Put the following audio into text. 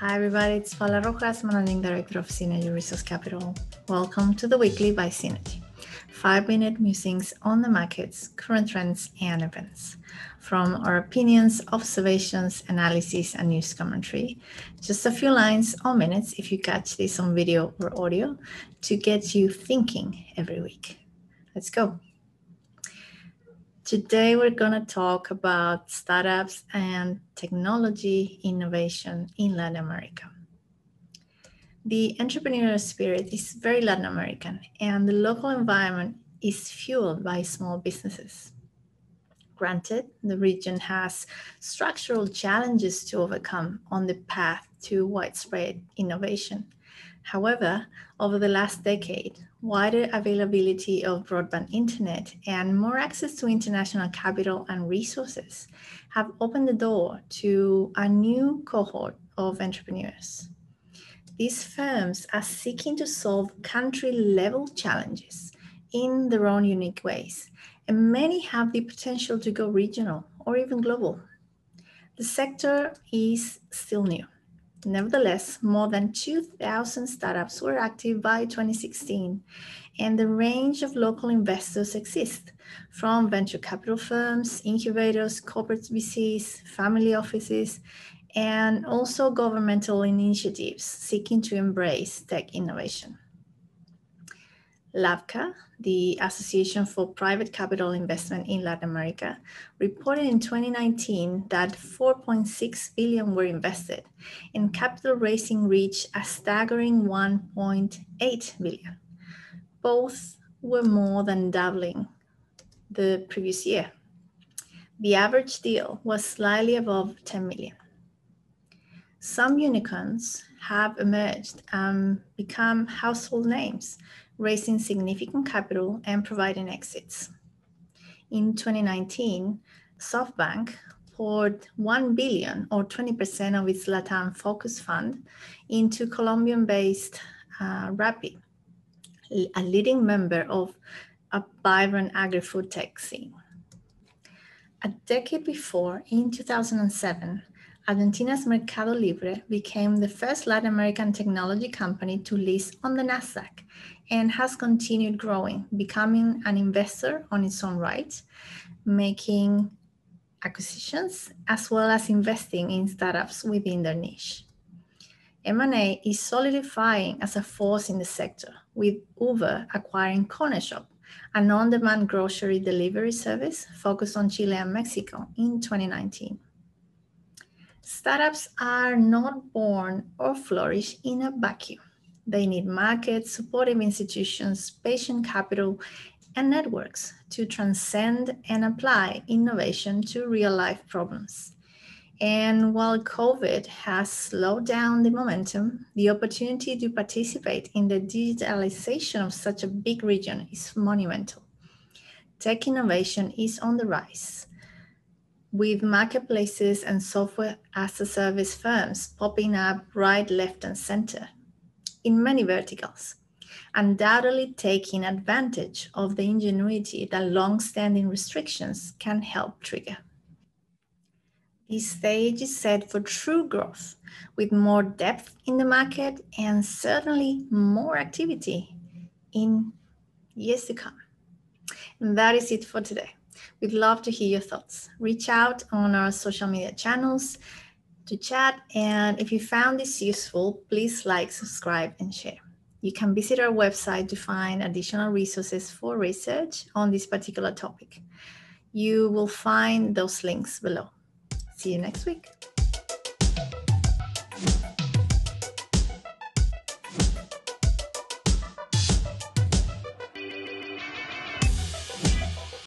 Hi, everybody. It's Paula Rojas, Managing Director of Synergy Resource Capital. Welcome to the weekly by Synergy. Five minute musings on the markets, current trends, and events. From our opinions, observations, analysis, and news commentary, just a few lines or minutes if you catch this on video or audio to get you thinking every week. Let's go. Today, we're going to talk about startups and technology innovation in Latin America. The entrepreneurial spirit is very Latin American, and the local environment is fueled by small businesses. Granted, the region has structural challenges to overcome on the path to widespread innovation. However, over the last decade, wider availability of broadband internet and more access to international capital and resources have opened the door to a new cohort of entrepreneurs. These firms are seeking to solve country level challenges in their own unique ways, and many have the potential to go regional or even global. The sector is still new Nevertheless, more than 2,000 startups were active by 2016, and the range of local investors exists from venture capital firms, incubators, corporate VCs, family offices, and also governmental initiatives seeking to embrace tech innovation. LAVCA, the Association for Private Capital Investment in Latin America, reported in 2019 that 4.6 billion were invested, and capital raising reached a staggering 1.8 billion. Both were more than doubling the previous year. The average deal was slightly above 10 million. Some unicorns have emerged and become household names raising significant capital and providing exits. In 2019, SoftBank poured 1 billion or 20% of its Latam Focus Fund into Colombian-based uh, a leading member of a vibrant agri-food tech scene. A decade before, in 2007, Argentina's Mercado Libre became the first Latin American technology company to list on the Nasdaq and has continued growing, becoming an investor on its own right, making acquisitions as well as investing in startups within their niche. M&A is solidifying as a force in the sector, with Uber acquiring Cornershop, an on-demand grocery delivery service focused on Chile and Mexico in 2019. Startups are not born or flourish in a vacuum. They need markets, supportive institutions, patient capital, and networks to transcend and apply innovation to real life problems. And while COVID has slowed down the momentum, the opportunity to participate in the digitalization of such a big region is monumental. Tech innovation is on the rise, with marketplaces and software as a service firms popping up right, left, and center in many verticals, undoubtedly taking advantage of the ingenuity that long-standing restrictions can help trigger. This stage is set for true growth with more depth in the market and certainly more activity in years to come. And that is it for today. We'd love to hear your thoughts. Reach out on our social media channels to chat. And if you found this useful, please like, subscribe, and share. You can visit our website to find additional resources for research on this particular topic. You will find those links below. See you next week.